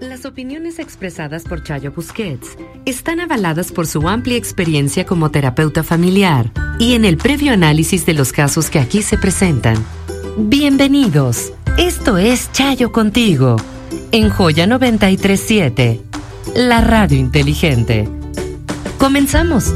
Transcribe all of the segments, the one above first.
Las opiniones expresadas por Chayo Busquets están avaladas por su amplia experiencia como terapeuta familiar y en el previo análisis de los casos que aquí se presentan. Bienvenidos. Esto es Chayo contigo en Joya 937, la radio inteligente. Comenzamos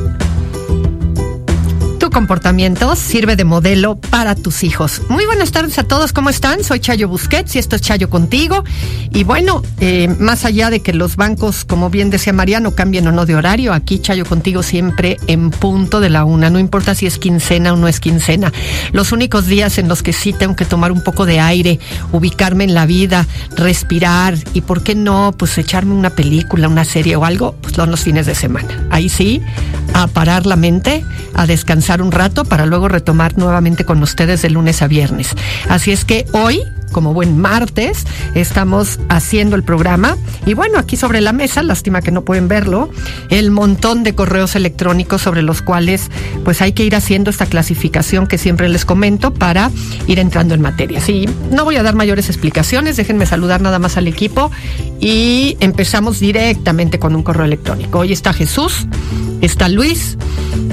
comportamiento sirve de modelo para tus hijos. Muy buenas tardes a todos, ¿cómo están? Soy Chayo Busquets y esto es Chayo contigo. Y bueno, eh, más allá de que los bancos, como bien decía Mariano, cambien o no de horario, aquí Chayo contigo siempre en punto de la una, no importa si es quincena o no es quincena. Los únicos días en los que sí tengo que tomar un poco de aire, ubicarme en la vida, respirar y, ¿por qué no? Pues echarme una película, una serie o algo, pues son los fines de semana. Ahí sí, a parar la mente, a descansar un rato para luego retomar nuevamente con ustedes de lunes a viernes. Así es que hoy como buen martes, estamos haciendo el programa. Y bueno, aquí sobre la mesa, lástima que no pueden verlo, el montón de correos electrónicos sobre los cuales pues hay que ir haciendo esta clasificación que siempre les comento para ir entrando en materia. Sí, no voy a dar mayores explicaciones, déjenme saludar nada más al equipo y empezamos directamente con un correo electrónico. Hoy está Jesús, está Luis,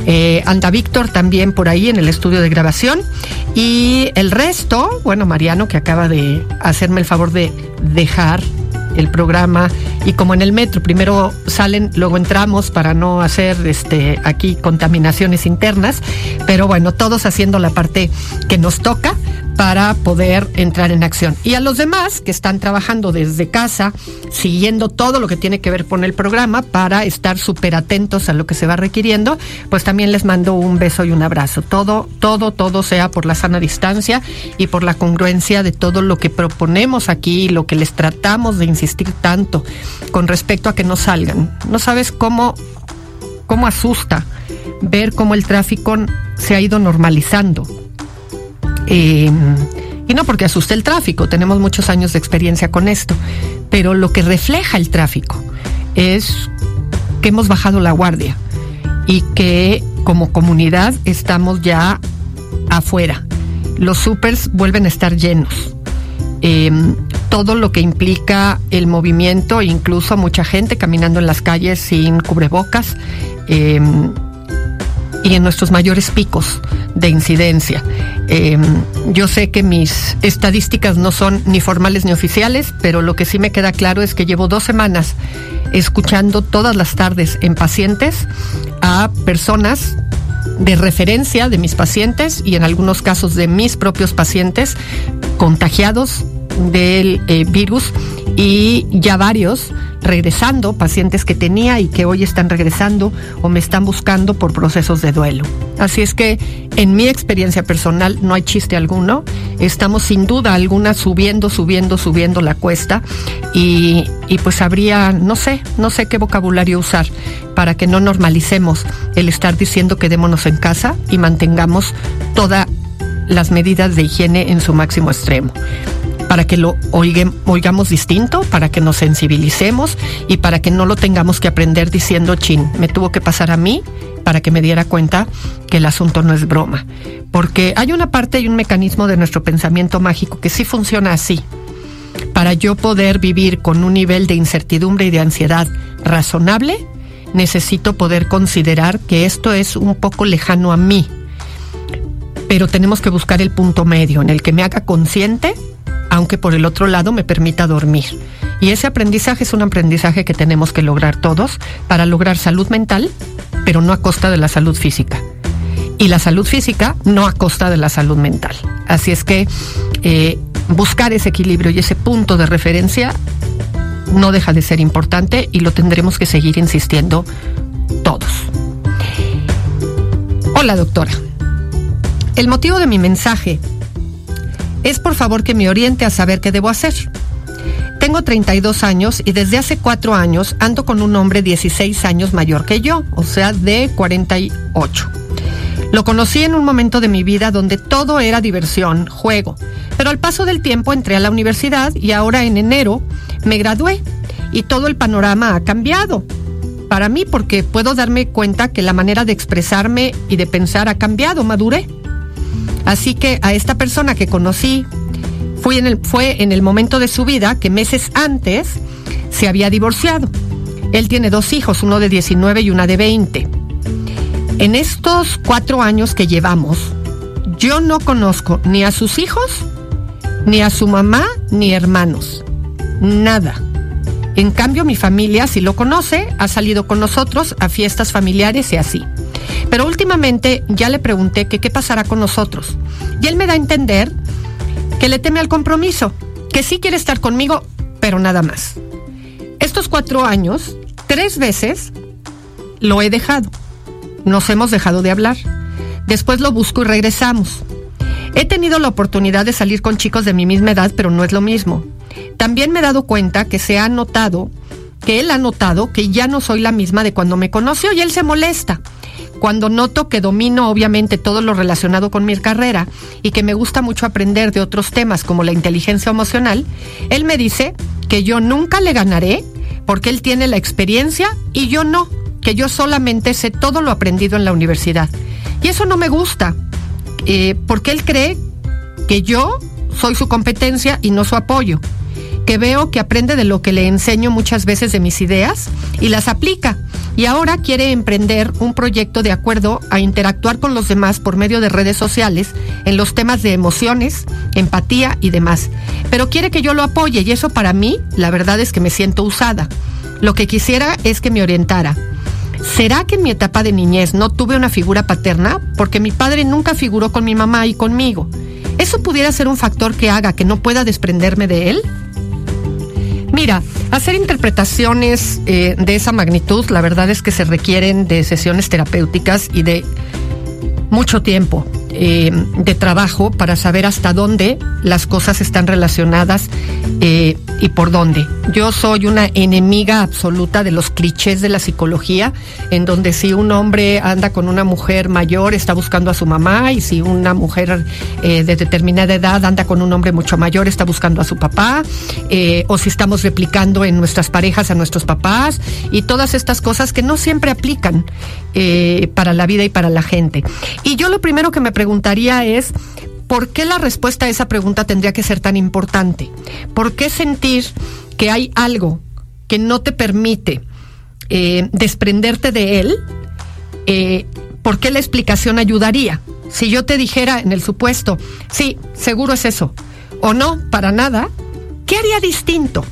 eh, anda Víctor también por ahí en el estudio de grabación y el resto, bueno, Mariano que acaba de hacerme el favor de dejar el programa. Y como en el metro primero salen, luego entramos para no hacer este aquí contaminaciones internas, pero bueno, todos haciendo la parte que nos toca para poder entrar en acción. Y a los demás que están trabajando desde casa, siguiendo todo lo que tiene que ver con el programa para estar súper atentos a lo que se va requiriendo, pues también les mando un beso y un abrazo. Todo, todo, todo sea por la sana distancia y por la congruencia de todo lo que proponemos aquí, lo que les tratamos de insistir tanto con respecto a que no salgan. No sabes cómo, cómo asusta ver cómo el tráfico se ha ido normalizando eh, y no porque asuste el tráfico, tenemos muchos años de experiencia con esto, pero lo que refleja el tráfico es que hemos bajado la guardia y que como comunidad estamos ya afuera. Los supers vuelven a estar llenos. Em, todo lo que implica el movimiento, incluso mucha gente caminando en las calles sin cubrebocas. Em, y en nuestros mayores picos de incidencia. Em, yo sé que mis estadísticas no son ni formales ni oficiales, pero lo que sí me queda claro es que llevo dos semanas escuchando todas las tardes en pacientes a personas de referencia de mis pacientes y en algunos casos de mis propios pacientes contagiados del eh, virus y ya varios regresando, pacientes que tenía y que hoy están regresando o me están buscando por procesos de duelo. Así es que en mi experiencia personal no hay chiste alguno, estamos sin duda alguna subiendo, subiendo, subiendo la cuesta y, y pues habría, no sé, no sé qué vocabulario usar para que no normalicemos el estar diciendo quedémonos en casa y mantengamos todas las medidas de higiene en su máximo extremo para que lo oigamos distinto, para que nos sensibilicemos y para que no lo tengamos que aprender diciendo, chin, me tuvo que pasar a mí para que me diera cuenta que el asunto no es broma. Porque hay una parte y un mecanismo de nuestro pensamiento mágico que sí funciona así. Para yo poder vivir con un nivel de incertidumbre y de ansiedad razonable, necesito poder considerar que esto es un poco lejano a mí. Pero tenemos que buscar el punto medio en el que me haga consciente aunque por el otro lado me permita dormir. Y ese aprendizaje es un aprendizaje que tenemos que lograr todos para lograr salud mental, pero no a costa de la salud física. Y la salud física no a costa de la salud mental. Así es que eh, buscar ese equilibrio y ese punto de referencia no deja de ser importante y lo tendremos que seguir insistiendo todos. Hola doctora. El motivo de mi mensaje es por favor que me oriente a saber qué debo hacer. Tengo 32 años y desde hace cuatro años ando con un hombre 16 años mayor que yo, o sea, de 48. Lo conocí en un momento de mi vida donde todo era diversión, juego, pero al paso del tiempo entré a la universidad y ahora en enero me gradué y todo el panorama ha cambiado. Para mí porque puedo darme cuenta que la manera de expresarme y de pensar ha cambiado, maduré. Así que a esta persona que conocí fue en el momento de su vida que meses antes se había divorciado. Él tiene dos hijos, uno de 19 y una de 20. En estos cuatro años que llevamos, yo no conozco ni a sus hijos, ni a su mamá, ni hermanos. Nada. En cambio, mi familia, si lo conoce, ha salido con nosotros a fiestas familiares y así. Pero últimamente ya le pregunté que qué pasará con nosotros. Y él me da a entender que le teme al compromiso, que sí quiere estar conmigo, pero nada más. Estos cuatro años, tres veces lo he dejado. Nos hemos dejado de hablar. Después lo busco y regresamos. He tenido la oportunidad de salir con chicos de mi misma edad, pero no es lo mismo. También me he dado cuenta que se ha notado, que él ha notado que ya no soy la misma de cuando me conoció y él se molesta cuando noto que domino obviamente todo lo relacionado con mi carrera y que me gusta mucho aprender de otros temas como la inteligencia emocional, él me dice que yo nunca le ganaré porque él tiene la experiencia y yo no, que yo solamente sé todo lo aprendido en la universidad. Y eso no me gusta, eh, porque él cree que yo soy su competencia y no su apoyo que veo que aprende de lo que le enseño muchas veces de mis ideas y las aplica. Y ahora quiere emprender un proyecto de acuerdo a interactuar con los demás por medio de redes sociales en los temas de emociones, empatía y demás. Pero quiere que yo lo apoye y eso para mí, la verdad es que me siento usada. Lo que quisiera es que me orientara. ¿Será que en mi etapa de niñez no tuve una figura paterna? Porque mi padre nunca figuró con mi mamá y conmigo. ¿Eso pudiera ser un factor que haga que no pueda desprenderme de él? Mira, hacer interpretaciones eh, de esa magnitud, la verdad es que se requieren de sesiones terapéuticas y de mucho tiempo. Eh, de trabajo para saber hasta dónde las cosas están relacionadas eh, y por dónde. Yo soy una enemiga absoluta de los clichés de la psicología, en donde si un hombre anda con una mujer mayor está buscando a su mamá y si una mujer eh, de determinada edad anda con un hombre mucho mayor está buscando a su papá, o si estamos replicando en nuestras parejas a nuestros papás y todas estas cosas que no siempre aplican para la vida y para la gente. Y yo lo primero que me preguntaría es, ¿por qué la respuesta a esa pregunta tendría que ser tan importante? ¿Por qué sentir que hay algo que no te permite eh, desprenderte de él? Eh, ¿Por qué la explicación ayudaría? Si yo te dijera en el supuesto, sí, seguro es eso, o no, para nada, ¿qué haría distinto?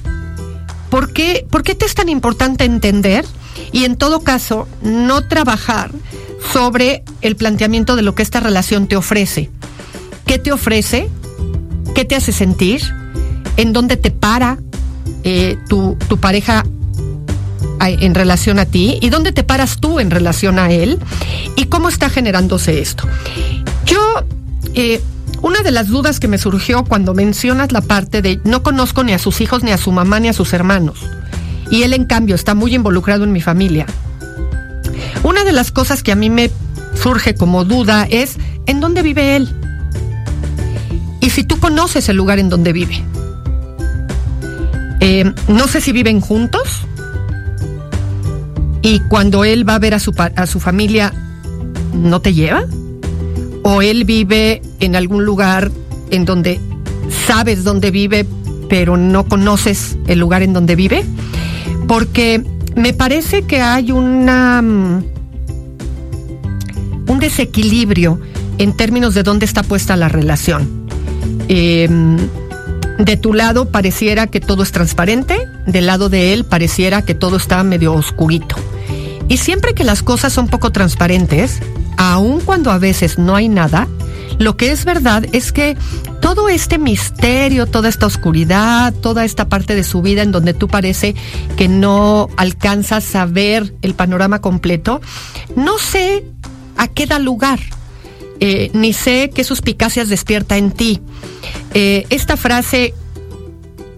¿Por qué, ¿Por qué te es tan importante entender y en todo caso no trabajar sobre el planteamiento de lo que esta relación te ofrece. ¿Qué te ofrece? ¿Qué te hace sentir? ¿En dónde te para eh, tu, pareja en relación a ti? ¿Y dónde te paras tú en relación a él? ¿Y cómo está generándose esto? Yo, eh, una de las dudas que me surgió cuando mencionas la parte de no conozco ni a sus hijos, ni a su mamá, ni a sus hermanos, y él en cambio está muy involucrado en mi familia, una de las cosas que a mí me surge como duda es ¿en dónde vive él? Y si tú conoces el lugar en donde vive, Eh, no sé si viven juntos y cuando él va a ver a su, a su familia, ¿no te lleva? ¿O él vive en algún lugar en donde sabes dónde vive, pero no conoces el lugar en donde vive? Porque me parece que hay una mm, un desequilibrio en términos de dónde está puesta la relación. Em, de tu lado pareciera que todo es transparente, del lado de él pareciera que todo está medio oscurito. Y siempre que las cosas son poco transparentes, aun cuando a veces no hay nada, lo que es verdad es que todo este misterio, toda esta oscuridad, toda esta parte de su vida en donde tú parece que no alcanzas a ver el panorama completo, no sé a qué da lugar. Eh, ni sé qué suspicacias despierta en ti. Eh, esta frase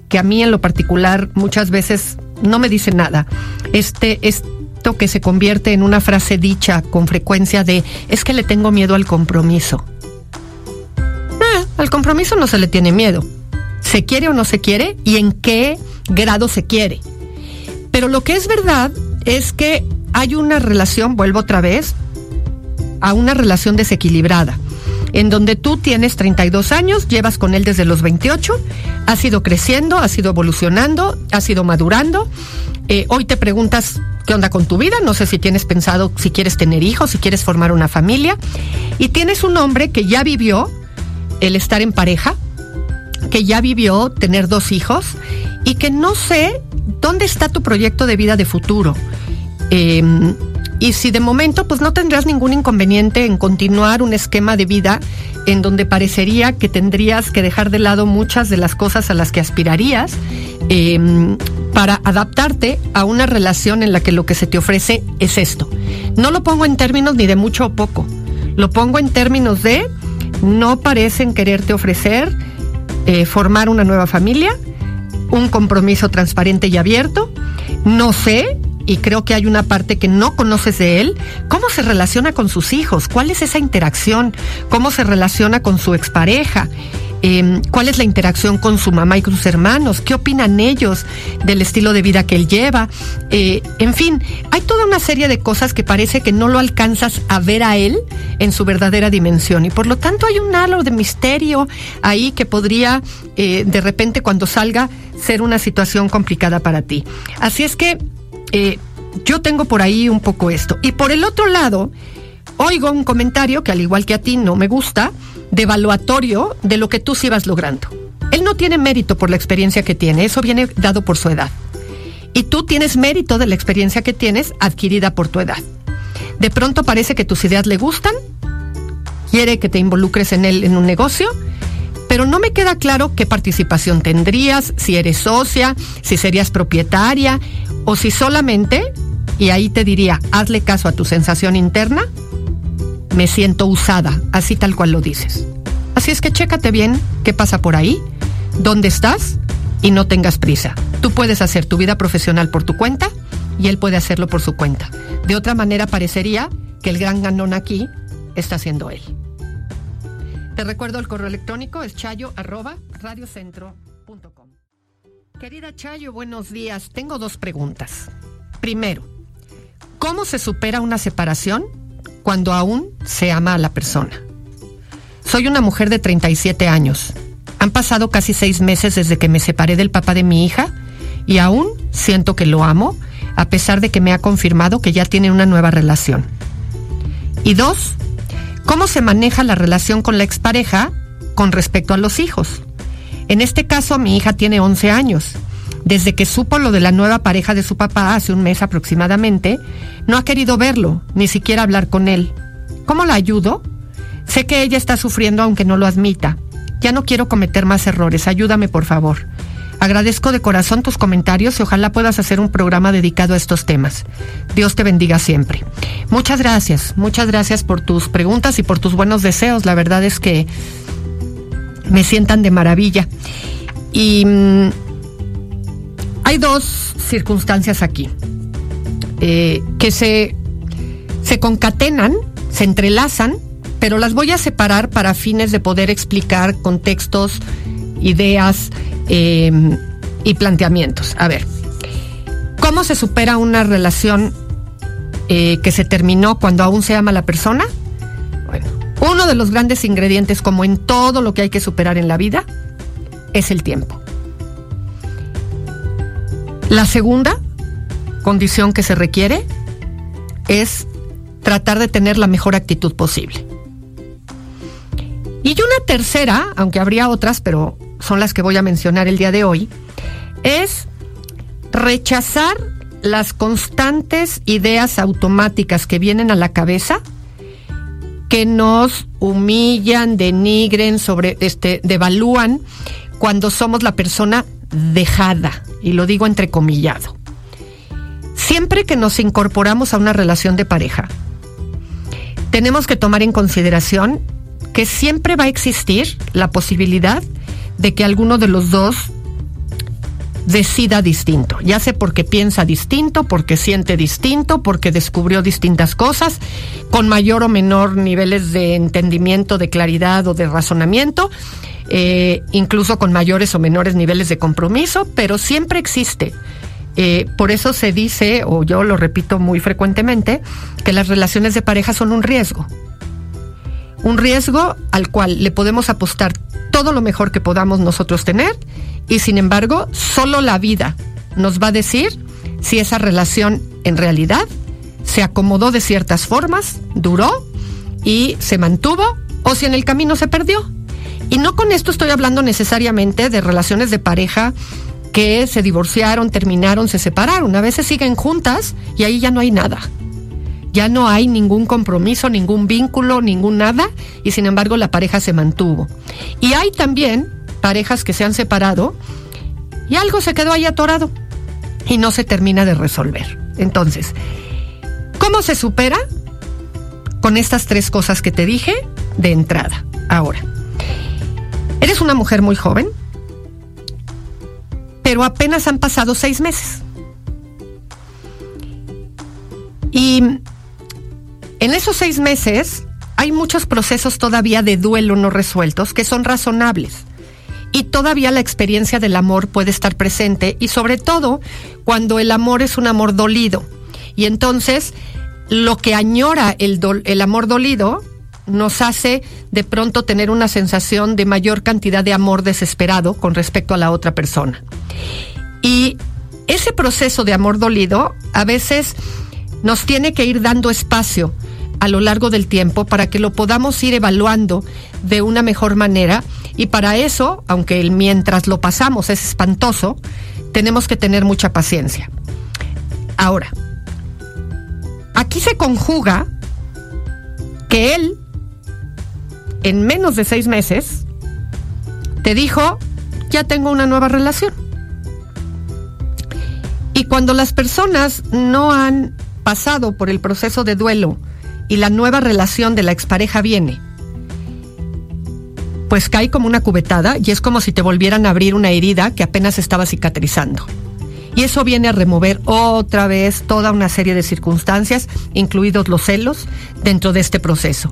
que a mí en lo particular muchas veces no me dice nada. Este, esto que se convierte en una frase dicha con frecuencia de es que le tengo miedo al compromiso. Ah, al compromiso no se le tiene miedo. Se quiere o no se quiere y en qué grado se quiere. Pero lo que es verdad es que hay una relación, vuelvo otra vez, a una relación desequilibrada, en donde tú tienes 32 años, llevas con él desde los 28, has ido creciendo, has ido evolucionando, has ido madurando. Eh, hoy te preguntas qué onda con tu vida, no sé si tienes pensado si quieres tener hijos, si quieres formar una familia, y tienes un hombre que ya vivió el estar en pareja, que ya vivió tener dos hijos y que no sé dónde está tu proyecto de vida de futuro. Eh, y si de momento, pues no tendrás ningún inconveniente en continuar un esquema de vida en donde parecería que tendrías que dejar de lado muchas de las cosas a las que aspirarías em, para adaptarte a una relación en la que lo que se te ofrece es esto. No lo pongo en términos ni de mucho o poco, lo pongo en términos de no parecen quererte ofrecer eh, formar una nueva familia, un compromiso transparente y abierto. No sé y creo que hay una parte que no conoces de él, cómo se relaciona con sus hijos, cuál es esa interacción, cómo se relaciona con su expareja. Eh, cuál es la interacción con su mamá y con sus hermanos, qué opinan ellos del estilo de vida que él lleva. Eh, en fin, hay toda una serie de cosas que parece que no lo alcanzas a ver a él en su verdadera dimensión y por lo tanto hay un halo de misterio ahí que podría eh, de repente cuando salga ser una situación complicada para ti. Así es que eh, yo tengo por ahí un poco esto. Y por el otro lado, oigo un comentario que al igual que a ti no me gusta, de evaluatorio de lo que tú sí vas logrando. Él no tiene mérito por la experiencia que tiene, eso viene dado por su edad. Y tú tienes mérito de la experiencia que tienes adquirida por tu edad. De pronto parece que tus ideas le gustan, quiere que te involucres en él en un negocio, pero no me queda claro qué participación tendrías, si eres socia, si serías propietaria o si solamente, y ahí te diría, hazle caso a tu sensación interna, me siento usada, así tal cual lo dices. Así es que chécate bien qué pasa por ahí, dónde estás y no tengas prisa. Tú puedes hacer tu vida profesional por tu cuenta y él puede hacerlo por su cuenta. De otra manera parecería que el gran ganón aquí está siendo él. Te recuerdo el correo electrónico es chayo. Querida Chayo, buenos días. Tengo dos preguntas. Primero, ¿cómo se supera una separación cuando aún se ama a la persona? Soy una mujer de 37 años. Han pasado casi seis meses desde que me separé del papá de mi hija y aún siento que lo amo, a pesar de que me ha confirmado que ya tiene una nueva relación. Y dos, ¿Cómo se maneja la relación con la expareja con respecto a los hijos? En este caso, mi hija tiene 11 años. Desde que supo lo de la nueva pareja de su papá hace un mes aproximadamente, no ha querido verlo, ni siquiera hablar con él. ¿Cómo la ayudo? Sé que ella está sufriendo aunque no lo admita. Ya no quiero cometer más errores. Ayúdame, por favor. Agradezco de corazón tus comentarios y ojalá puedas hacer un programa dedicado a estos temas. Dios te bendiga siempre. Muchas gracias, muchas gracias por tus preguntas y por tus buenos deseos. La verdad es que me sientan de maravilla. Y mm, hay dos circunstancias aquí eh, que se, se concatenan, se entrelazan, pero las voy a separar para fines de poder explicar contextos, ideas, Em, y planteamientos. A ver, ¿cómo se supera una relación eh, que se terminó cuando aún se ama la persona? Bueno, uno de los grandes ingredientes, como en todo lo que hay que superar en la vida, es el tiempo. La segunda condición que se requiere es tratar de tener la mejor actitud posible. Y una tercera, aunque habría otras, pero son las que voy a mencionar el día de hoy, es rechazar las constantes ideas automáticas que vienen a la cabeza que nos humillan, denigren, sobre este devalúan cuando somos la persona dejada, y lo digo entrecomillado. Siempre que nos incorporamos a una relación de pareja, tenemos que tomar en consideración que siempre va a existir la posibilidad de que alguno de los dos decida distinto, ya sea porque piensa distinto, porque siente distinto, porque descubrió distintas cosas, con mayor o menor niveles de entendimiento, de claridad o de razonamiento, eh, incluso con mayores o menores niveles de compromiso, pero siempre existe. Eh, por eso se dice, o yo lo repito muy frecuentemente, que las relaciones de pareja son un riesgo. Un riesgo al cual le podemos apostar todo lo mejor que podamos nosotros tener y sin embargo solo la vida nos va a decir si esa relación en realidad se acomodó de ciertas formas, duró y se mantuvo o si en el camino se perdió. Y no con esto estoy hablando necesariamente de relaciones de pareja que se divorciaron, terminaron, se separaron. A veces siguen juntas y ahí ya no hay nada. Ya no hay ningún compromiso, ningún vínculo, ningún nada, y sin embargo la pareja se mantuvo. Y hay también parejas que se han separado y algo se quedó ahí atorado y no se termina de resolver. Entonces, ¿cómo se supera? Con estas tres cosas que te dije de entrada. Ahora, eres una mujer muy joven, pero apenas han pasado seis meses. Y en esos seis meses hay muchos procesos todavía de duelo no resueltos que son razonables. Y todavía la experiencia del amor puede estar presente y sobre todo cuando el amor es un amor dolido. Y entonces lo que añora el, amor dolido nos hace de pronto tener una sensación de mayor cantidad de amor desesperado con respecto a la otra persona. Y ese proceso de amor dolido a veces nos tiene que ir dando espacio a lo largo del tiempo para que lo podamos ir evaluando de una mejor manera y para eso, aunque el mientras lo pasamos es espantoso, tenemos que tener mucha paciencia. Ahora, aquí se conjuga que él, en menos de seis meses, te dijo, ya tengo una nueva relación. Y cuando las personas no han pasado por el proceso de duelo y la nueva relación de la expareja viene, pues cae como una cubetada y es como si te volvieran a abrir una herida que apenas estaba cicatrizando. Y eso viene a remover otra vez toda una serie de circunstancias, incluidos los celos, dentro de este proceso.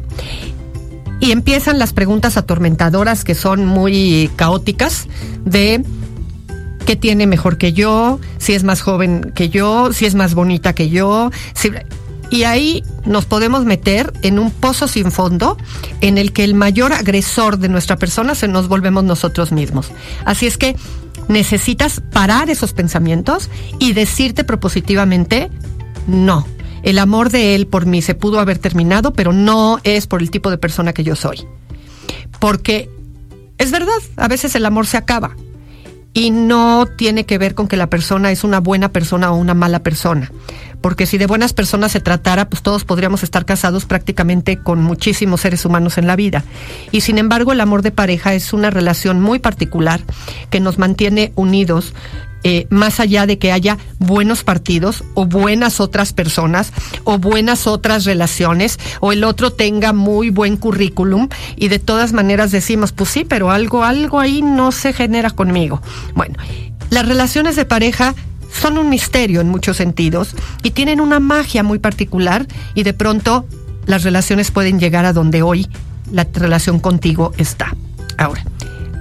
Y empiezan las preguntas atormentadoras que son muy caóticas de qué tiene mejor que yo, si es más joven que yo, si es más bonita que yo. y ahí nos podemos meter en un pozo sin fondo en el que el mayor agresor de nuestra persona se nos volvemos nosotros mismos. Así es que necesitas parar esos pensamientos y decirte propositivamente, no, el amor de él por mí se pudo haber terminado, pero no es por el tipo de persona que yo soy. Porque es verdad, a veces el amor se acaba, y no tiene que ver con que la persona es una buena persona o una mala persona. Porque si de buenas personas se tratara, pues todos podríamos estar casados prácticamente con muchísimos seres humanos en la vida. Y sin embargo, el amor de pareja es una relación muy particular que nos mantiene unidos eh, más allá de que haya buenos partidos o buenas otras personas o buenas otras relaciones o el otro tenga muy buen currículum y de todas maneras decimos, pues sí, pero algo, algo ahí no se genera conmigo. Bueno, las relaciones de pareja son un misterio en muchos sentidos y tienen una magia muy particular y de pronto las relaciones pueden llegar a donde hoy la relación contigo está. Ahora,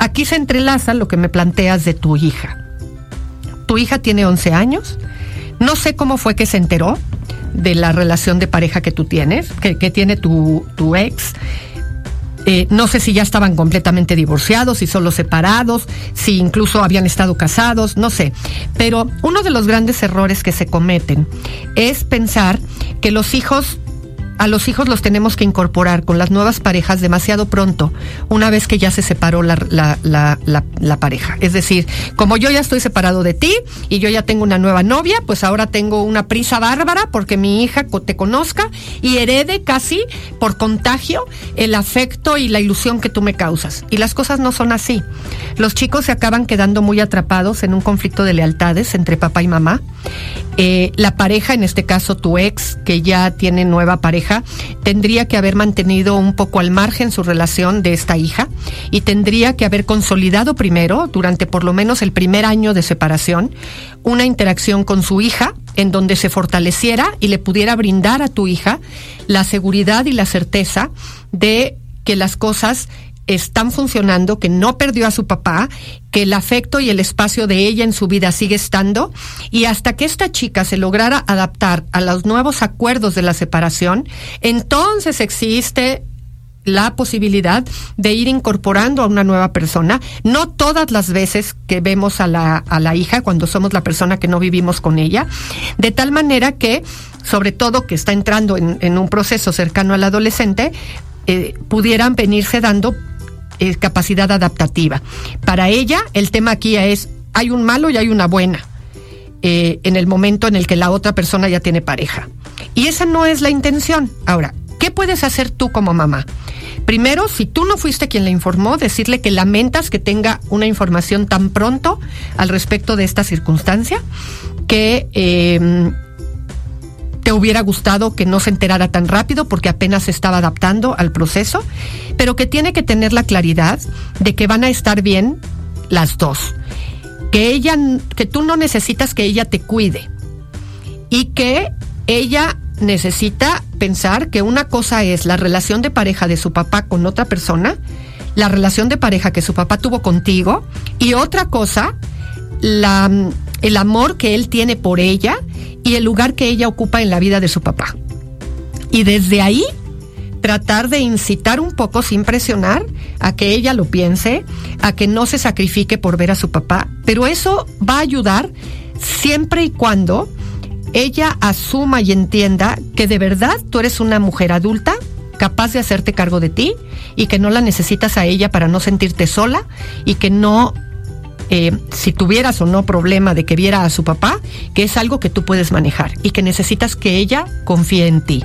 aquí se entrelaza lo que me planteas de tu hija. Tu hija tiene 11 años, no sé cómo fue que se enteró de la relación de pareja que tú tienes, que, que tiene tu, tu ex. Eh, no sé si ya estaban completamente divorciados, si solo separados, si incluso habían estado casados, no sé. Pero uno de los grandes errores que se cometen es pensar que los hijos a los hijos los tenemos que incorporar con las nuevas parejas demasiado pronto, una vez que ya se separó la, la, la, pareja. Es decir, como yo ya estoy separado de ti y yo ya tengo una nueva novia, pues ahora tengo una prisa bárbara porque mi hija te conozca y herede casi por contagio el afecto y la ilusión que tú me causas. Y las cosas no son así. Los chicos se acaban quedando muy atrapados en un conflicto de lealtades entre papá y mamá. Eh, la pareja, en este caso tu ex, que ya tiene nueva pareja, tendría que haber mantenido un poco al margen su relación de esta hija y tendría que haber consolidado primero, durante por lo menos el primer año de separación, una interacción con su hija en donde se fortaleciera y le pudiera brindar a tu hija la seguridad y la certeza de que las cosas están funcionando, que no perdió a su papá, que el afecto y el espacio de ella en su vida sigue estando, y hasta que esta chica se lograra adaptar a los nuevos acuerdos de la separación, entonces existe la posibilidad de ir incorporando a una nueva persona, no todas las veces que vemos a la, a la hija cuando somos la persona que no vivimos con ella, de tal manera que, sobre todo que está entrando en, un proceso cercano al adolescente, eh, pudieran venirse dando eh, capacidad adaptativa. Para ella, el tema aquí es, hay un malo y hay una buena. Eh, en el momento en el que la otra persona ya tiene pareja. Y esa no es la intención. Ahora, ¿qué puedes hacer tú como mamá? Primero, si tú no fuiste quien le informó, decirle que lamentas que tenga una información tan pronto al respecto de esta circunstancia, que eh, te hubiera gustado que no se enterara tan rápido porque apenas se estaba adaptando al proceso, pero que tiene que tener la claridad de que van a estar bien las dos. Que ella, que tú no necesitas que ella te cuide y que ella necesita pensar que una cosa es la relación de pareja de su papá con otra persona, la relación de pareja que su papá tuvo contigo y otra cosa, la, el amor que él tiene por ella y el lugar que ella ocupa en la vida de su papá. Y desde ahí tratar de incitar un poco sin presionar a que ella lo piense, a que no se sacrifique por ver a su papá, pero eso va a ayudar siempre y cuando ella asuma y entienda que de verdad tú eres una mujer adulta capaz de hacerte cargo de ti y que no la necesitas a ella para no sentirte sola y que no eh, si tuvieras o no problema de que viera a su papá, que es algo que tú puedes manejar y que necesitas que ella confíe en ti.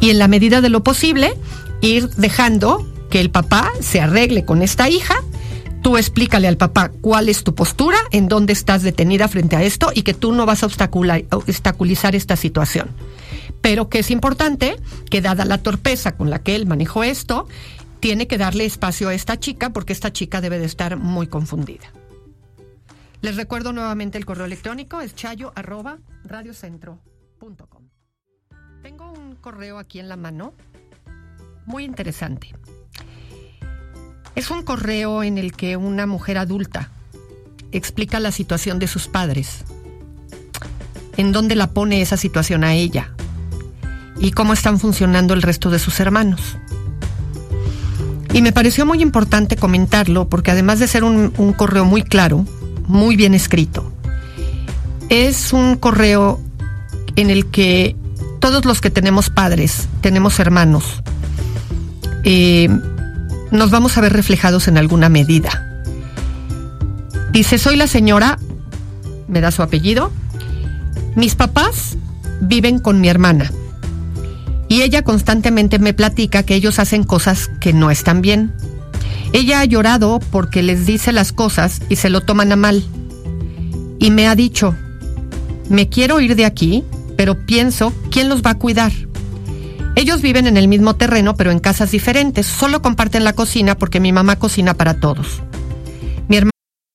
Y en la medida de lo posible, ir dejando que el papá se arregle con esta hija. Tú explícale al papá cuál es tu postura, en dónde estás detenida frente a esto y que tú no vas a obstaculizar esta situación. Pero que es importante que dada la torpeza con la que él manejó esto, tiene que darle espacio a esta chica porque esta chica debe de estar muy confundida. Les recuerdo nuevamente el correo electrónico, es chayo arroba radiocentro.com. Tengo un correo aquí en la mano, muy interesante. Es un correo en el que una mujer adulta explica la situación de sus padres, en dónde la pone esa situación a ella y cómo están funcionando el resto de sus hermanos. Y me pareció muy importante comentarlo porque además de ser un, un correo muy claro, muy bien escrito. Es un correo en el que todos los que tenemos padres, tenemos hermanos, eh, nos vamos a ver reflejados en alguna medida. Dice, soy la señora, me da su apellido, mis papás viven con mi hermana y ella constantemente me platica que ellos hacen cosas que no están bien ella ha llorado porque les dice las cosas y se lo toman a mal. Y me ha dicho, me quiero ir de aquí, pero pienso, ¿quién los va a cuidar? Ellos viven en el mismo terreno, pero en casas diferentes. Solo comparten la cocina porque mi mamá cocina para todos.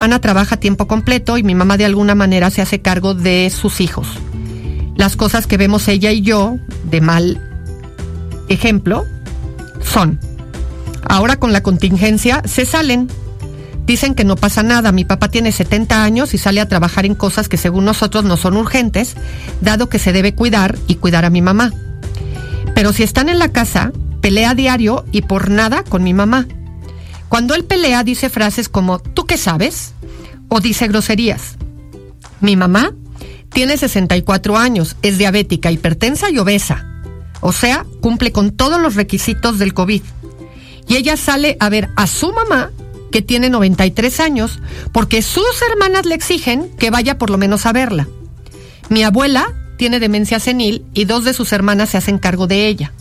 Ana trabaja a tiempo completo y mi mamá de alguna manera se hace cargo de sus hijos. Las cosas que vemos ella y yo de mal ejemplo son, ahora con la contingencia se salen. Dicen que no pasa nada, mi papá tiene 70 años y sale a trabajar en cosas que según nosotros no son urgentes, dado que se debe cuidar y cuidar a mi mamá. Pero si están en la casa, pelea diario y por nada con mi mamá. Cuando él pelea dice frases como ¿tú qué sabes? o dice groserías. Mi mamá tiene 64 años, es diabética, hipertensa y obesa. O sea, cumple con todos los requisitos del COVID. Y ella sale a ver a su mamá, que tiene 93 años, porque sus hermanas le exigen que vaya por lo menos a verla. Mi abuela tiene demencia senil y dos de sus hermanas se hacen cargo de ella.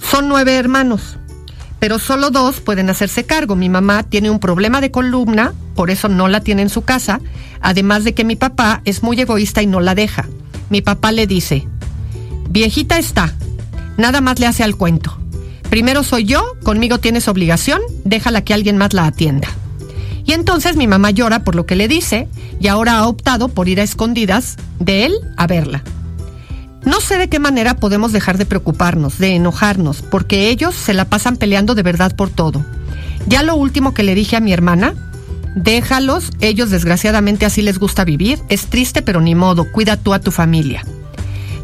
Son nueve hermanos pero solo dos pueden hacerse cargo. Mi mamá tiene un problema de columna, por eso no la tiene en su casa, además de que mi papá es muy egoísta y no la deja. Mi papá le dice, viejita está, nada más le hace al cuento. Primero soy yo, conmigo tienes obligación, déjala que alguien más la atienda. Y entonces mi mamá llora por lo que le dice y ahora ha optado por ir a escondidas de él a verla. No sé de qué manera podemos dejar de preocuparnos, de enojarnos, porque ellos se la pasan peleando de verdad por todo. Ya lo último que le dije a mi hermana, déjalos, ellos desgraciadamente así les gusta vivir, es triste pero ni modo, cuida tú a tu familia.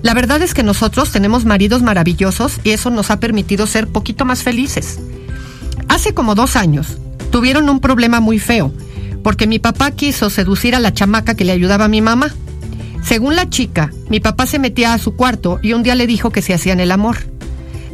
La verdad es que nosotros tenemos maridos maravillosos y eso nos ha permitido ser poquito más felices. Hace como dos años tuvieron un problema muy feo, porque mi papá quiso seducir a la chamaca que le ayudaba a mi mamá. Según la chica, mi papá se metía a su cuarto y un día le dijo que se hacían el amor.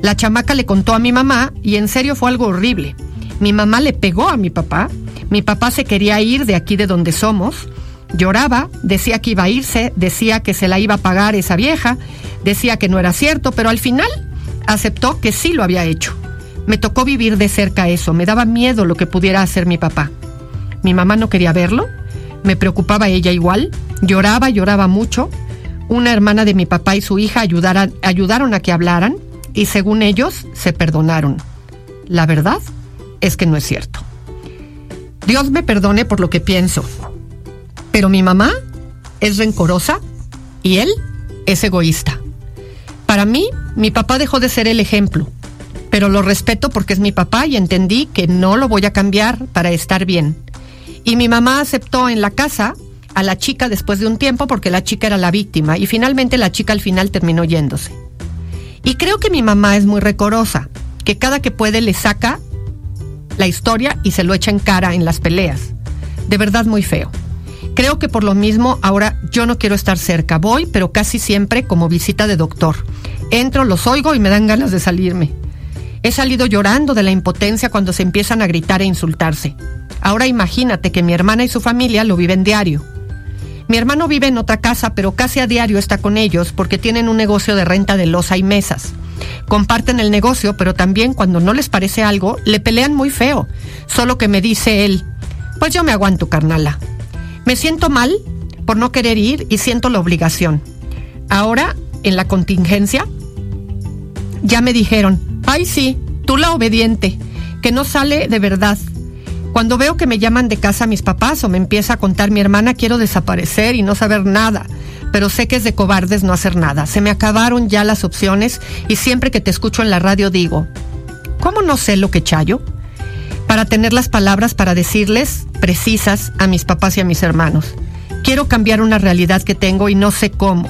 La chamaca le contó a mi mamá y en serio fue algo horrible. Mi mamá le pegó a mi papá, mi papá se quería ir de aquí de donde somos, lloraba, decía que iba a irse, decía que se la iba a pagar esa vieja, decía que no era cierto, pero al final aceptó que sí lo había hecho. Me tocó vivir de cerca eso, me daba miedo lo que pudiera hacer mi papá. Mi mamá no quería verlo, me preocupaba ella igual, lloraba, lloraba mucho. Una hermana de mi papá y su hija ayudaron a que hablaran y según ellos se perdonaron. La verdad es que no es cierto. Dios me perdone por lo que pienso, pero mi mamá es rencorosa y él es egoísta. Para mí, mi papá dejó de ser el ejemplo, pero lo respeto porque es mi papá y entendí que no lo voy a cambiar para estar bien. Y mi mamá aceptó en la casa a la chica después de un tiempo porque la chica era la víctima y finalmente la chica al final terminó yéndose. Y creo que mi mamá es muy recorosa, que cada que puede le saca la historia y se lo echa en cara en las peleas. De verdad muy feo. Creo que por lo mismo ahora yo no quiero estar cerca. Voy, pero casi siempre como visita de doctor. Entro, los oigo y me dan ganas de salirme. He salido llorando de la impotencia cuando se empiezan a gritar e insultarse. Ahora imagínate que mi hermana y su familia lo viven diario. Mi hermano vive en otra casa, pero casi a diario está con ellos porque tienen un negocio de renta de losa y mesas. Comparten el negocio, pero también cuando no les parece algo, le pelean muy feo. Solo que me dice él, pues yo me aguanto, carnala. Me siento mal por no querer ir y siento la obligación. Ahora, en la contingencia, ya me dijeron, ay sí, tú la obediente, que no sale de verdad. Cuando veo que me llaman de casa mis papás o me empieza a contar mi hermana, quiero desaparecer y no saber nada. Pero sé que es de cobardes no hacer nada. Se me acabaron ya las opciones y siempre que te escucho en la radio digo, ¿cómo no sé lo que chayo? para tener las palabras para decirles precisas a mis papás y a mis hermanos. Quiero cambiar una realidad que tengo y no sé cómo.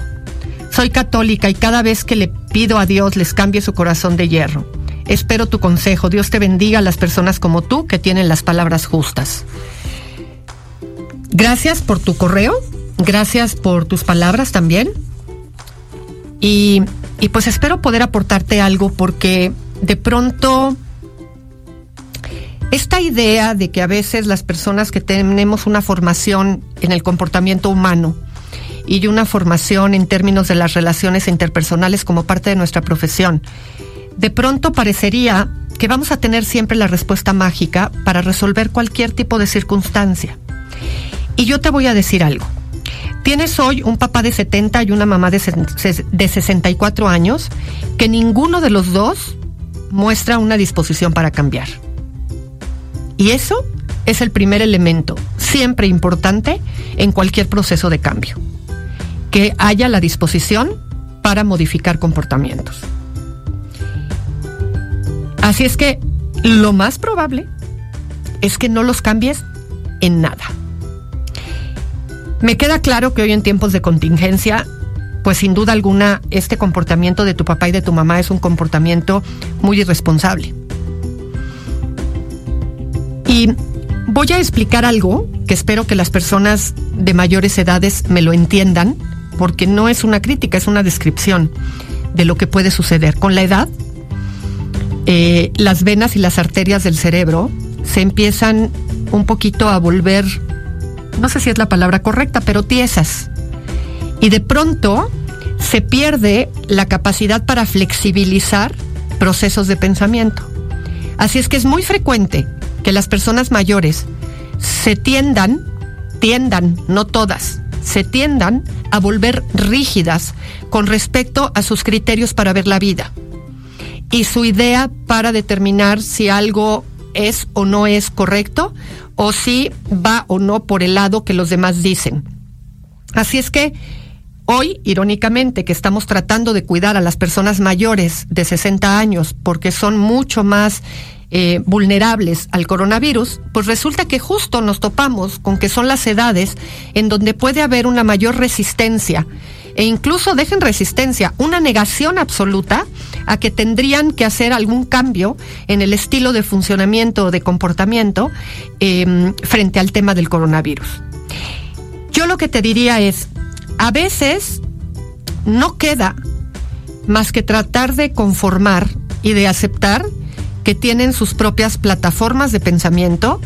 Soy católica y cada vez que le pido a Dios les cambie su corazón de hierro. Espero tu consejo. Dios te bendiga a las personas como tú que tienen las palabras justas. Gracias por tu correo, gracias por tus palabras también. Y, y pues espero poder aportarte algo porque de pronto esta idea de que a veces las personas que tenemos una formación en el comportamiento humano y una formación en términos de las relaciones interpersonales como parte de nuestra profesión, de pronto parecería que vamos a tener siempre la respuesta mágica para resolver cualquier tipo de circunstancia. Y yo te voy a decir algo. Tienes hoy un papá de 70 y una mamá de, de 64 años que ninguno de los dos muestra una disposición para cambiar. Y eso es el primer elemento, siempre importante en cualquier proceso de cambio. Que haya la disposición para modificar comportamientos. Así es que lo más probable es que no los cambies en nada. Me queda claro que hoy en tiempos de contingencia, pues sin duda alguna este comportamiento de tu papá y de tu mamá es un comportamiento muy irresponsable. Y voy a explicar algo que espero que las personas de mayores edades me lo entiendan, porque no es una crítica, es una descripción de lo que puede suceder. Con la edad, eh, las venas y las arterias del cerebro se empiezan un poquito a volver, no sé si es la palabra correcta, pero tiesas. Y de pronto se pierde la capacidad para flexibilizar procesos de pensamiento. Así es que es muy frecuente que las personas mayores se tiendan, tiendan, no todas, se tiendan a volver rígidas con respecto a sus criterios para ver la vida y su idea para determinar si algo es o no es correcto o si va o no por el lado que los demás dicen. Así es que hoy, irónicamente, que estamos tratando de cuidar a las personas mayores de 60 años porque son mucho más eh, vulnerables al coronavirus, pues resulta que justo nos topamos con que son las edades en donde puede haber una mayor resistencia e incluso dejen resistencia, una negación absoluta a que tendrían que hacer algún cambio en el estilo de funcionamiento o de comportamiento em, frente al tema del coronavirus. Yo lo que te diría es, a veces no queda más que tratar de conformar y de aceptar que tienen sus propias plataformas de pensamiento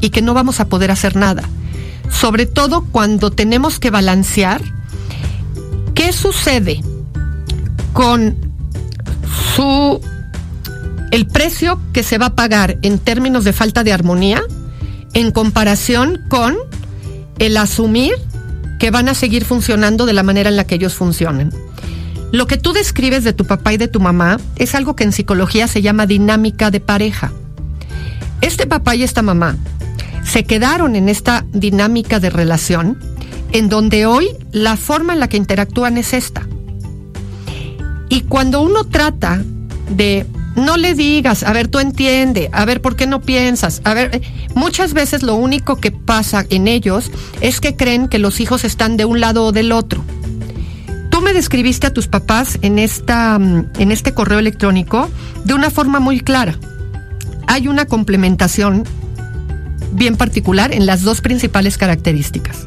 y que no vamos a poder hacer nada. Sobre todo cuando tenemos que balancear ¿Qué sucede con su el precio que se va a pagar en términos de falta de armonía en comparación con el asumir que van a seguir funcionando de la manera en la que ellos funcionan? Lo que tú describes de tu papá y de tu mamá es algo que en psicología se llama dinámica de pareja. Este papá y esta mamá se quedaron en esta dinámica de relación en donde hoy la forma en la que interactúan es esta. Y cuando uno trata de no le digas, a ver, tú entiende, a ver, ¿por qué no piensas? A ver, muchas veces lo único que pasa en ellos es que creen que los hijos están de un lado o del otro. Tú me describiste a tus papás en, esta, en este correo electrónico de una forma muy clara. Hay una complementación bien particular en las dos principales características.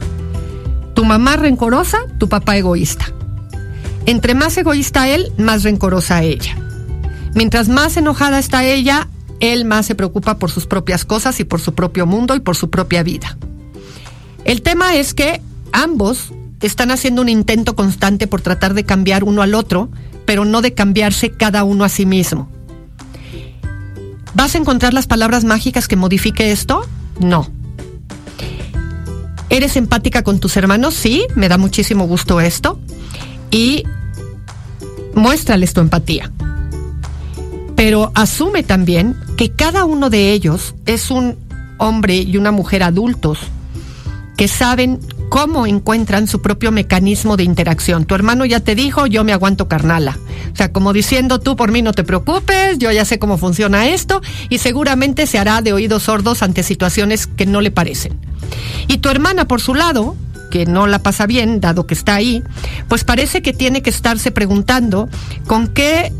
Tu mamá rencorosa, tu papá egoísta. Entre más egoísta él, más rencorosa ella. Mientras más enojada está ella, él más se preocupa por sus propias cosas y por su propio mundo y por su propia vida. El tema es que ambos están haciendo un intento constante por tratar de cambiar uno al otro, pero no de cambiarse cada uno a sí mismo. ¿Vas a encontrar las palabras mágicas que modifique esto? No. ¿Eres empática con tus hermanos? Sí, me da muchísimo gusto esto. Y muéstrales tu empatía. Pero asume también que cada uno de ellos es un hombre y una mujer adultos que saben cómo encuentran su propio mecanismo de interacción. Tu hermano ya te dijo, yo me aguanto carnala. O sea, como diciendo, tú por mí no te preocupes, yo ya sé cómo funciona esto y seguramente se hará de oídos sordos ante situaciones que no le parecen. Y tu hermana, por su lado, que no la pasa bien, dado que está ahí, pues parece que tiene que estarse preguntando con qué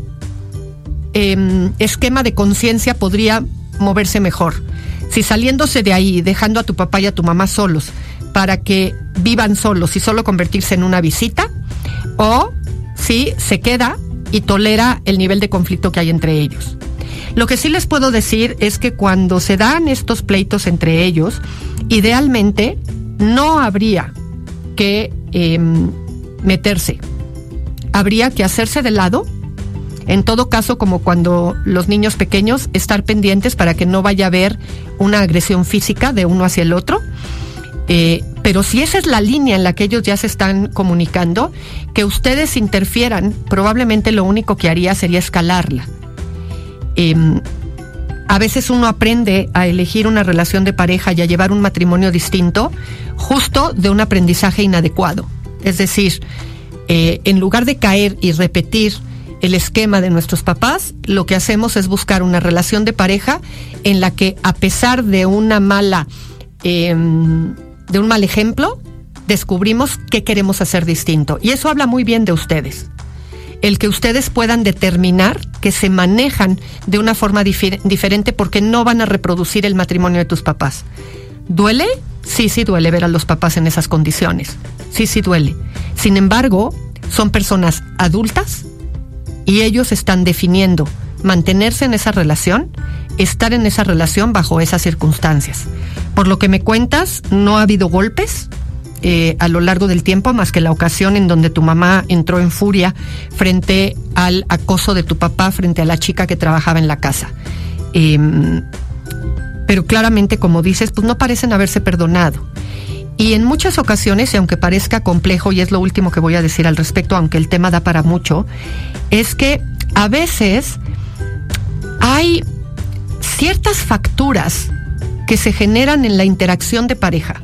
em, esquema de conciencia podría moverse mejor. Si saliéndose de ahí, dejando a tu papá y a tu mamá solos, para que vivan solos y solo convertirse en una visita, o si se queda y tolera el nivel de conflicto que hay entre ellos. Lo que sí les puedo decir es que cuando se dan estos pleitos entre ellos, idealmente no habría que em, meterse. Habría que hacerse de lado. En todo caso, como cuando los niños pequeños, estar pendientes para que no vaya a haber una agresión física de uno hacia el otro. Eh, pero si esa es la línea en la que ellos ya se están comunicando, que ustedes interfieran, probablemente lo único que haría sería escalarla. Em, a veces uno aprende a elegir una relación de pareja y a llevar un matrimonio distinto justo de un aprendizaje inadecuado. Es decir, eh, en lugar de caer y repetir el esquema de nuestros papás, lo que hacemos es buscar una relación de pareja en la que a pesar de una mala, em, de un mal ejemplo, descubrimos qué queremos hacer distinto. Y eso habla muy bien de ustedes el que ustedes puedan determinar que se manejan de una forma diferente porque no van a reproducir el matrimonio de tus papás. ¿Duele? Sí, sí duele ver a los papás en esas condiciones. Sí, sí duele. Sin embargo, son personas adultas y ellos están definiendo mantenerse en esa relación, estar en esa relación bajo esas circunstancias. Por lo que me cuentas, no ha habido golpes, eh, a lo largo del tiempo, más que la ocasión en donde tu mamá entró en furia frente al acoso de tu papá, frente a la chica que trabajaba en la casa. Em, pero claramente, como dices, pues no parecen haberse perdonado. Y en muchas ocasiones, y aunque parezca complejo, y es lo último que voy a decir al respecto, aunque el tema da para mucho, es que a veces hay ciertas facturas que se generan en la interacción de pareja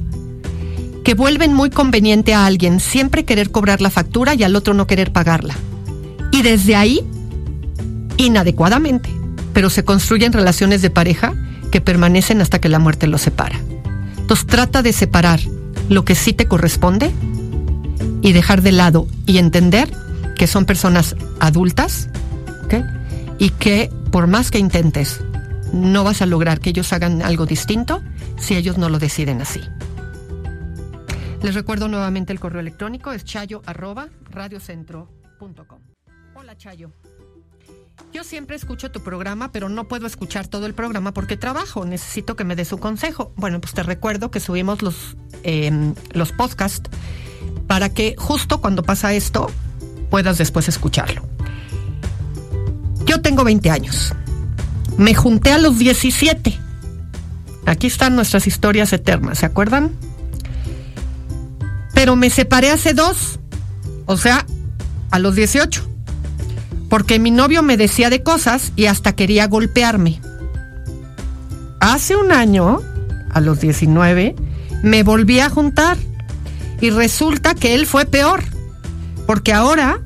que vuelven muy conveniente a alguien siempre querer cobrar la factura y al otro no querer pagarla. Y desde ahí, inadecuadamente, pero se construyen relaciones de pareja que permanecen hasta que la muerte los separa. Entonces trata de separar lo que sí te corresponde y dejar de lado y entender que son personas adultas y que por más que intentes, no vas a lograr que ellos hagan algo distinto si ellos no lo deciden así. Les recuerdo nuevamente el correo electrónico, es chayo arroba radiocentro.com. Hola Chayo. Yo siempre escucho tu programa, pero no puedo escuchar todo el programa porque trabajo. Necesito que me dé su consejo. Bueno, pues te recuerdo que subimos los, em, los podcasts para que justo cuando pasa esto puedas después escucharlo. Yo tengo 20 años. Me junté a los 17. Aquí están nuestras historias eternas, ¿se acuerdan? Pero me separé hace dos, o sea, a los 18, porque mi novio me decía de cosas y hasta quería golpearme. Hace un año, a los 19, me volví a juntar y resulta que él fue peor, porque ahora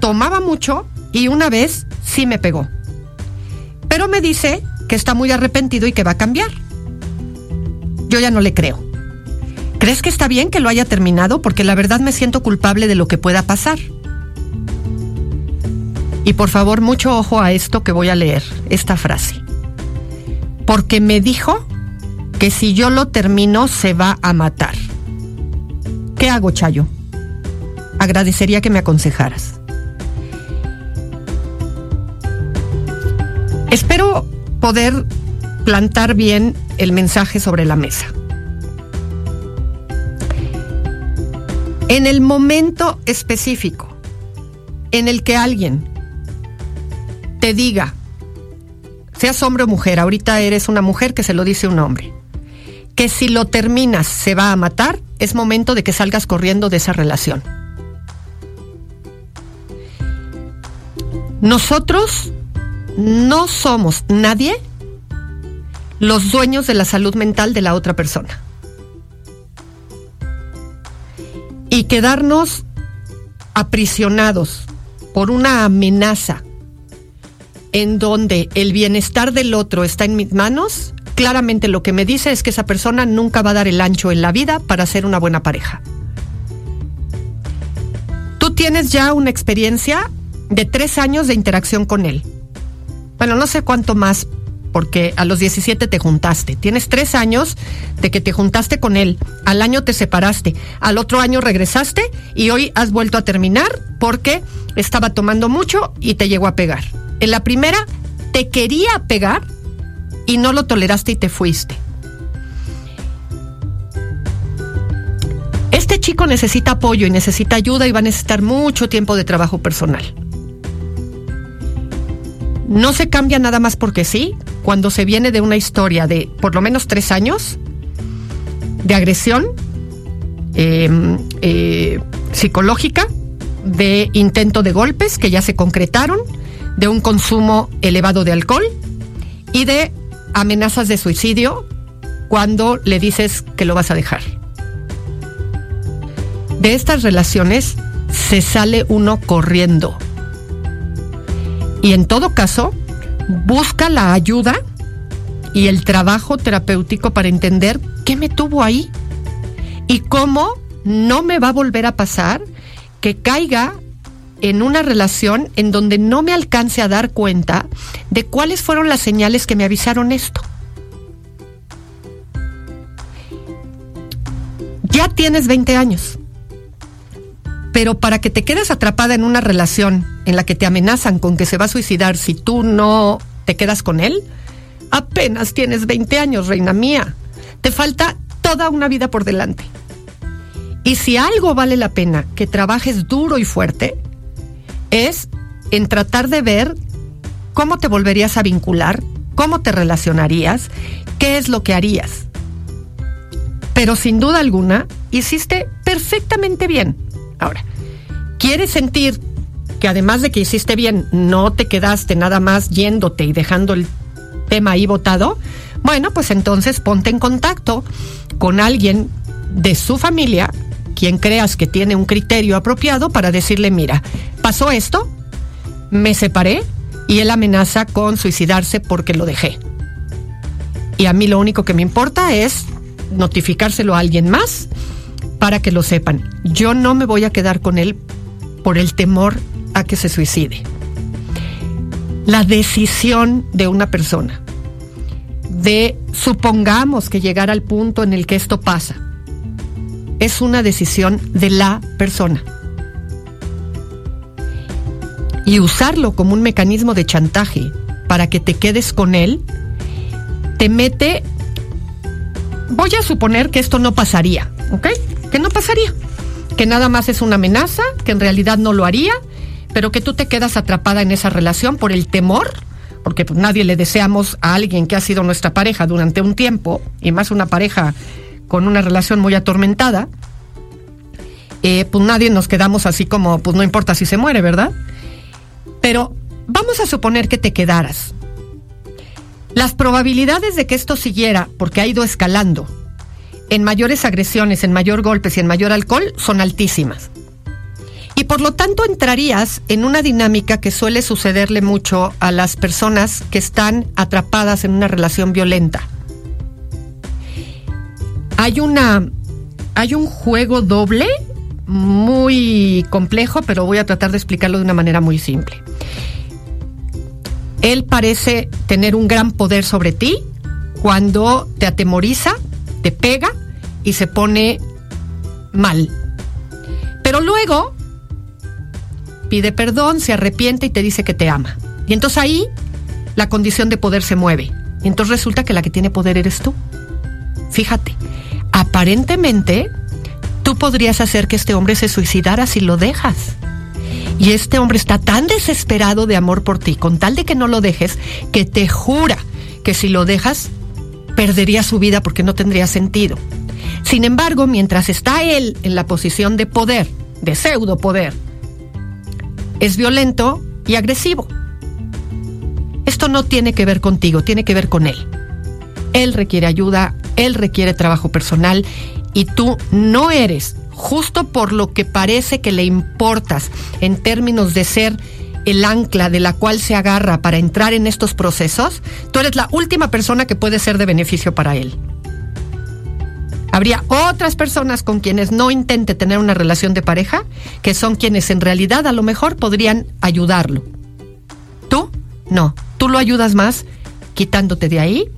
tomaba mucho y una vez sí me pegó. Pero me dice que está muy arrepentido y que va a cambiar. Yo ya no le creo. ¿Crees que está bien que lo haya terminado? Porque la verdad me siento culpable de lo que pueda pasar. Y por favor, mucho ojo a esto que voy a leer, esta frase. Porque me dijo que si yo lo termino se va a matar. ¿Qué hago, Chayo? Agradecería que me aconsejaras. Espero poder plantar bien el mensaje sobre la mesa. En el momento específico en el que alguien te diga, seas hombre o mujer, ahorita eres una mujer que se lo dice un hombre, que si lo terminas se va a matar, es momento de que salgas corriendo de esa relación. Nosotros no somos nadie los dueños de la salud mental de la otra persona. y quedarnos aprisionados por una amenaza en donde el bienestar del otro está en mis manos, claramente lo que me dice es que esa persona nunca va a dar el ancho en la vida para ser una buena pareja. Tú tienes ya una experiencia de tres años de interacción con él. Bueno, no sé cuánto más, porque a los 17 te juntaste. Tienes tres años de que te juntaste con él. Al año te separaste. Al otro año regresaste y hoy has vuelto a terminar porque estaba tomando mucho y te llegó a pegar. En la primera te quería pegar y no lo toleraste y te fuiste. Este chico necesita apoyo y necesita ayuda y va a necesitar mucho tiempo de trabajo personal. No se cambia nada más porque sí, cuando se viene de una historia de por lo menos tres años de agresión em, eh, psicológica, de intento de golpes que ya se concretaron, de un consumo elevado de alcohol y de amenazas de suicidio cuando le dices que lo vas a dejar. De estas relaciones se sale uno corriendo. Y en todo caso, busca la ayuda y el trabajo terapéutico para entender qué me tuvo ahí y cómo no me va a volver a pasar que caiga en una relación en donde no me alcance a dar cuenta de cuáles fueron las señales que me avisaron esto. Ya tienes 20 años, pero para que te quedes atrapada en una relación en la que te amenazan con que se va a suicidar si tú no te quedas con él, apenas tienes 20 años, reina mía. Te falta toda una vida por delante. Y si algo vale la pena que trabajes duro y fuerte, es en tratar de ver cómo te volverías a vincular, cómo te relacionarías, qué es lo que harías. Pero sin duda alguna, hiciste perfectamente bien. Ahora, ¿quieres sentir que además de que hiciste bien, no te quedaste nada más yéndote y dejando el tema ahí votado? Bueno, pues entonces ponte en contacto con alguien de su familia quien creas que tiene un criterio apropiado para decirle, mira, pasó esto, me separé y él amenaza con suicidarse porque lo dejé. Y a mí lo único que me importa es notificárselo a alguien más para que lo sepan. Yo no me voy a quedar con él por el temor a que se suicide. La decisión de una persona de supongamos que llegara al punto en el que esto pasa es una decisión de la persona. Y usarlo como un mecanismo de chantaje para que te quedes con él, te mete... Voy a suponer que esto no pasaría, ¿ok? Que no pasaría. Que nada más es una amenaza, que en realidad no lo haría, pero que tú te quedas atrapada en esa relación por el temor, porque pues, nadie le deseamos a alguien que ha sido nuestra pareja durante un tiempo, y más una pareja con una relación muy atormentada, eh, pues nadie nos quedamos así como, pues no importa si se muere, ¿verdad? Pero vamos a suponer que te quedaras. Las probabilidades de que esto siguiera, porque ha ido escalando, en mayores agresiones, en mayor golpes y en mayor alcohol, son altísimas. Y por lo tanto entrarías en una dinámica que suele sucederle mucho a las personas que están atrapadas en una relación violenta hay una hay un juego doble muy complejo, pero voy a tratar de explicarlo de una manera muy simple. Él parece tener un gran poder sobre ti cuando te atemoriza, te pega y se pone mal. Pero luego pide perdón, se arrepiente y te dice que te ama. Y entonces ahí la condición de poder se mueve. Y entonces resulta que la que tiene poder eres tú. Fíjate, aparentemente tú podrías hacer que este hombre se suicidara si lo dejas. Y este hombre está tan desesperado de amor por ti, con tal de que no lo dejes, que te jura que si lo dejas, perdería su vida porque no tendría sentido. Sin embargo, mientras está él en la posición de poder, de pseudo poder, es violento y agresivo. Esto no tiene que ver contigo, tiene que ver con él. Él requiere ayuda, él requiere trabajo personal y tú no eres justo por lo que parece que le importas en términos de ser el ancla de la cual se agarra para entrar en estos procesos, tú eres la última persona que puede ser de beneficio para él. Habría otras personas con quienes no intente tener una relación de pareja, que son quienes en realidad a lo mejor podrían ayudarlo. Tú, no, tú lo ayudas más quitándote de ahí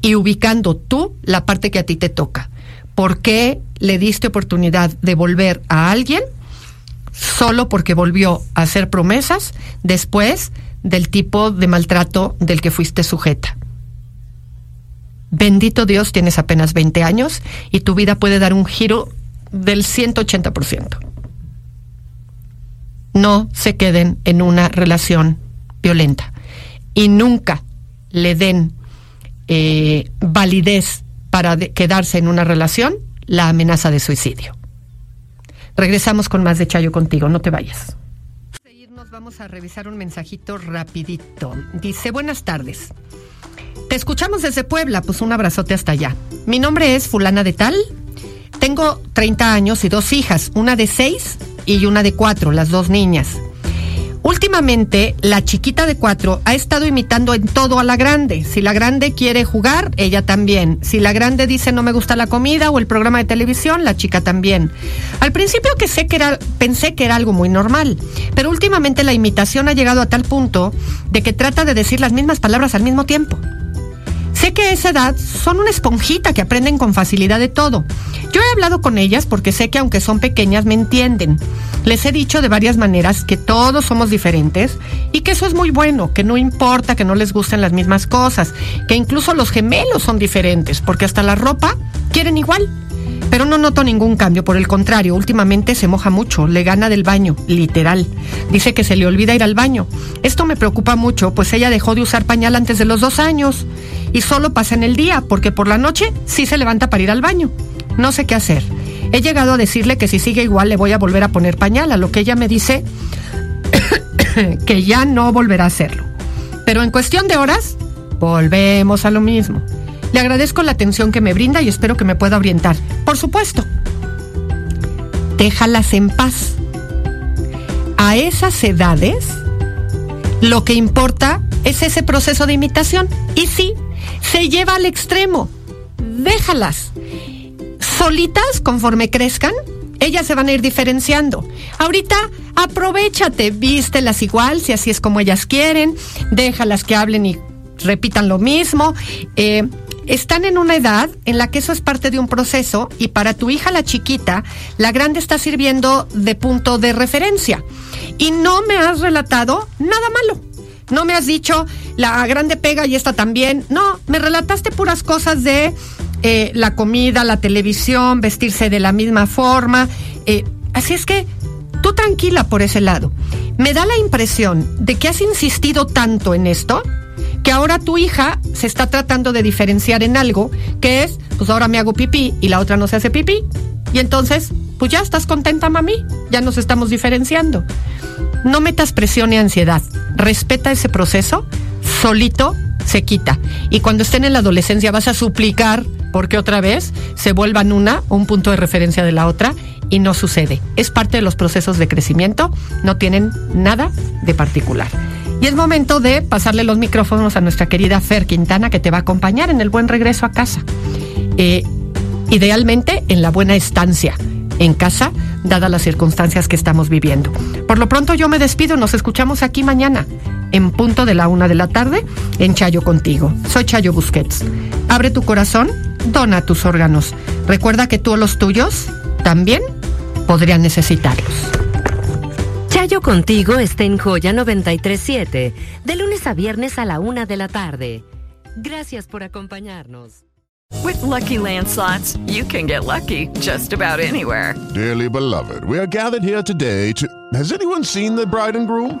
y ubicando tú la parte que a ti te toca. ¿Por qué le diste oportunidad de volver a alguien solo porque volvió a hacer promesas después del tipo de maltrato del que fuiste sujeta? Bendito Dios, tienes apenas 20 años y tu vida puede dar un giro del 180%. No se queden en una relación violenta y nunca le den eh, validez para quedarse en una relación la amenaza de suicidio. Regresamos con más de Chayo contigo, no te vayas. Nos vamos a revisar un mensajito rapidito. Dice, buenas tardes. Te escuchamos desde Puebla, pues un abrazote hasta allá. Mi nombre es fulana de tal. Tengo 30 años y dos hijas, una de 6 y una de 4, las dos niñas. Últimamente, la chiquita de cuatro ha estado imitando en todo a la grande. Si la grande quiere jugar, ella también. Si la grande dice no me gusta la comida o el programa de televisión, la chica también. Al principio que sé que era, pensé que era algo muy normal, pero últimamente la imitación ha llegado a tal punto de que trata de decir las mismas palabras al mismo tiempo. Sé que a esa edad son una esponjita que aprenden con facilidad de todo. Yo he hablado con ellas porque sé que aunque son pequeñas me entienden. Les he dicho de varias maneras que todos somos diferentes y que eso es muy bueno, que no importa que no les gusten las mismas cosas, que incluso los gemelos son diferentes, porque hasta la ropa quieren igual. Pero no noto ningún cambio, por el contrario, últimamente se moja mucho, le gana del baño, literal. Dice que se le olvida ir al baño. Esto me preocupa mucho, pues ella dejó de usar pañal antes de los dos años y solo pasa en el día, porque por la noche sí se levanta para ir al baño. No sé qué hacer. He llegado a decirle que si sigue igual le voy a volver a poner pañal, a lo que ella me dice que ya no volverá a hacerlo. Pero en cuestión de horas, volvemos a lo mismo. Le agradezco la atención que me brinda y espero que me pueda orientar. Por supuesto. Déjalas en paz. A esas edades, lo que importa es ese proceso de imitación. Y sí, se lleva al extremo. Déjalas. Solitas, conforme crezcan, ellas se van a ir diferenciando. Ahorita aprovechate, vístelas igual, si así es como ellas quieren, déjalas que hablen y repitan lo mismo. Eh, están en una edad en la que eso es parte de un proceso y para tu hija la chiquita, la grande está sirviendo de punto de referencia. Y no me has relatado nada malo. No me has dicho la grande pega y esta también. No, me relataste puras cosas de eh, la comida, la televisión, vestirse de la misma forma. Eh, así es que tú tranquila por ese lado. Me da la impresión de que has insistido tanto en esto que ahora tu hija se está tratando de diferenciar en algo, que es, pues ahora me hago pipí y la otra no se hace pipí. Y entonces, pues ya estás contenta, mami, ya nos estamos diferenciando. No metas presión y ansiedad, respeta ese proceso, solito se quita. Y cuando estén en la adolescencia vas a suplicar porque otra vez se vuelvan una, un punto de referencia de la otra, y no sucede. Es parte de los procesos de crecimiento, no tienen nada de particular. Y es momento de pasarle los micrófonos a nuestra querida Fer Quintana, que te va a acompañar en el buen regreso a casa. Eh, idealmente en la buena estancia en casa, dadas las circunstancias que estamos viviendo. Por lo pronto yo me despido, nos escuchamos aquí mañana, en punto de la una de la tarde, en Chayo contigo. Soy Chayo Busquets. Abre tu corazón, dona tus órganos. Recuerda que tú o los tuyos también podrían necesitarlos. Chayo contigo está en Joya 937, de lunes a viernes a la una de la tarde. Gracias por acompañarnos. With lucky landslots, you can get lucky just about anywhere. Dearly beloved, we are gathered here today to. Has anyone seen the bride and groom?